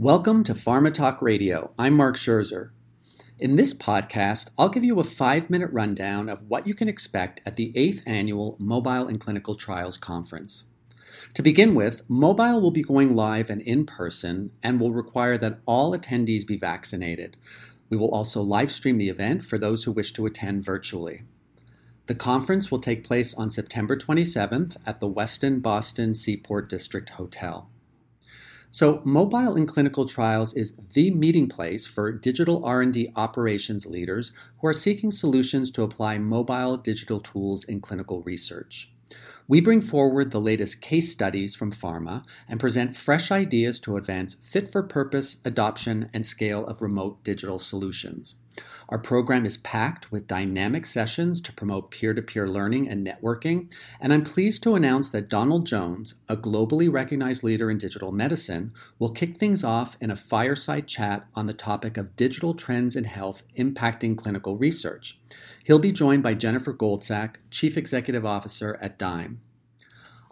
Welcome to Pharma Talk Radio. I'm Mark Scherzer. In this podcast, I'll give you a five minute rundown of what you can expect at the 8th Annual Mobile and Clinical Trials Conference. To begin with, Mobile will be going live and in person and will require that all attendees be vaccinated. We will also live stream the event for those who wish to attend virtually. The conference will take place on September 27th at the Westin Boston Seaport District Hotel. So mobile in clinical trials is the meeting place for digital R&D operations leaders who are seeking solutions to apply mobile digital tools in clinical research. We bring forward the latest case studies from pharma and present fresh ideas to advance fit for purpose adoption and scale of remote digital solutions. Our program is packed with dynamic sessions to promote peer to peer learning and networking, and I'm pleased to announce that Donald Jones, a globally recognized leader in digital medicine, will kick things off in a fireside chat on the topic of digital trends in health impacting clinical research. He'll be joined by Jennifer Goldsack, Chief Executive Officer at DiMe.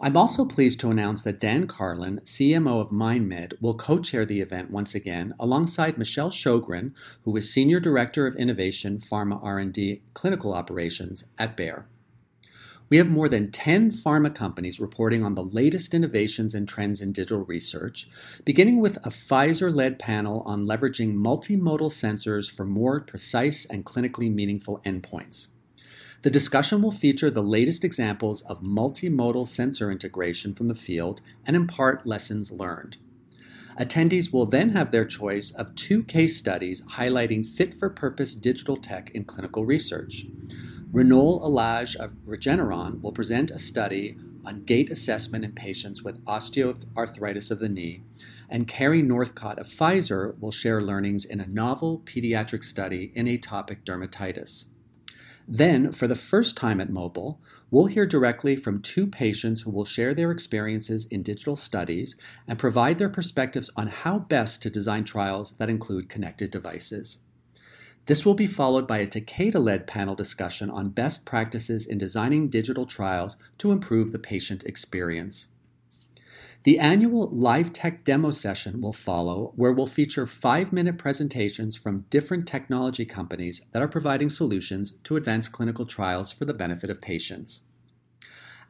I'm also pleased to announce that Dan Karlin, CMO of MindMed, will co-chair the event once again alongside Michelle Shogren, who is Senior Director of Innovation, Pharma R&D, Clinical Operations at Bayer. We have more than 10 pharma companies reporting on the latest innovations and trends in digital research, beginning with a Pfizer led panel on leveraging multimodal sensors for more precise and clinically meaningful endpoints. The discussion will feature the latest examples of multimodal sensor integration from the field and impart lessons learned. Attendees will then have their choice of two case studies highlighting fit for purpose digital tech in clinical research. Renol Elage of Regeneron will present a study on gait assessment in patients with osteoarthritis of the knee, and Carrie Northcott of Pfizer will share learnings in a novel pediatric study in atopic dermatitis. Then, for the first time at Mobile, we'll hear directly from two patients who will share their experiences in digital studies and provide their perspectives on how best to design trials that include connected devices. This will be followed by a Takeda led panel discussion on best practices in designing digital trials to improve the patient experience. The annual Live Tech demo session will follow, where we'll feature five minute presentations from different technology companies that are providing solutions to advance clinical trials for the benefit of patients.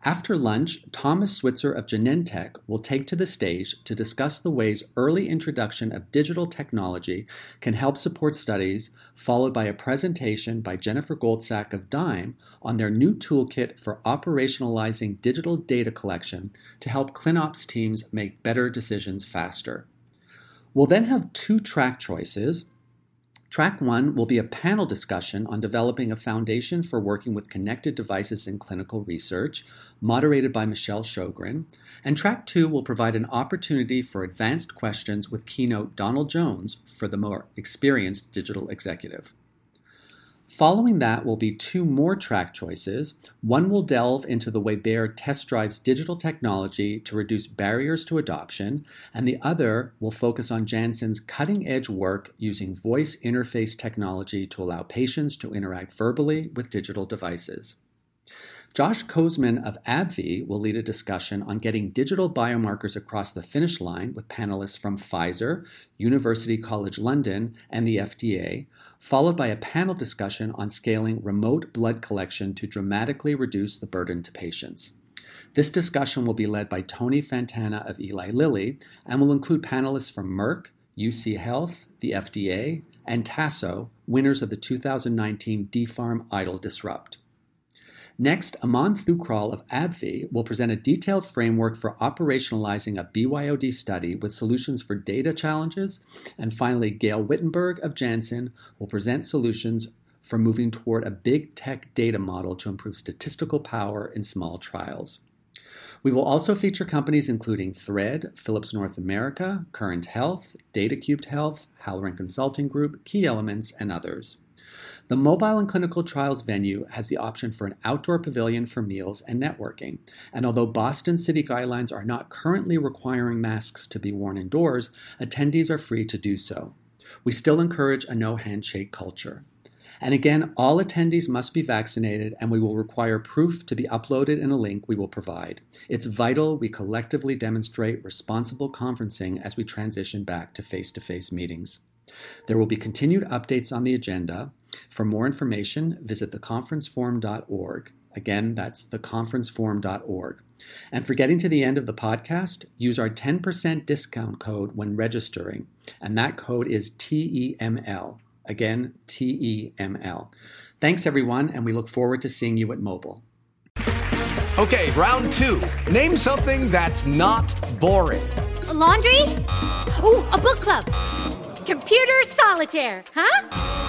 After lunch, Thomas Switzer of Genentech will take to the stage to discuss the ways early introduction of digital technology can help support studies, followed by a presentation by Jennifer Goldsack of DiMe on their new toolkit for operationalizing digital data collection to help ClinOps teams make better decisions faster. We'll then have two track choices Track one will be a panel discussion on developing a foundation for working with connected devices in clinical research, moderated by Michelle Shogren. And track two will provide an opportunity for advanced questions with keynote Donald Jones for the more experienced digital executive. Following that will be two more track choices. One will delve into the way Bayer test drives digital technology to reduce barriers to adoption, and the other will focus on Janssen's cutting edge work using voice interface technology to allow patients to interact verbally with digital devices. Josh Kozman of AbbVie will lead a discussion on getting digital biomarkers across the finish line with panelists from Pfizer, University College London, and the FDA, followed by a panel discussion on scaling remote blood collection to dramatically reduce the burden to patients. This discussion will be led by Tony Fantana of Eli Lilly and will include panelists from Merck, UC Health, the FDA, and Tasso, winners of the 2019 DPHARM IDOL Disrupt. Next, Aman Thukral of AbbVie will present a detailed framework for operationalizing a BYOD study with solutions for data challenges. And finally, Gayle Wittenberg of Janssen will present solutions for moving toward a big tech data model to improve statistical power in small trials. We will also feature companies including Thread, Philips North America, Current Health, DataCubed Health, Halloran Consulting Group, Key Elements, and others. The mobile and clinical trials venue has the option for an outdoor pavilion for meals and networking. And although Boston city guidelines are not currently requiring masks to be worn indoors, attendees are free to do so. We still encourage a no handshake culture. And again, all attendees must be vaccinated, and we will require proof to be uploaded in a link we will provide. It's vital we collectively demonstrate responsible conferencing as we transition back to face to face meetings. There will be continued updates on the agenda. For more information, visit theconferenceforum.org. Again, that's theconferenceforum.org. And for getting to the end of the podcast, use our 10% discount code when registering, and that code is TEML. Again, TEML. Thanks, everyone, and we look forward to seeing you at Mobile. Okay, round two. Name something that's not boring. A laundry? Ooh, a book club. Computer solitaire, huh?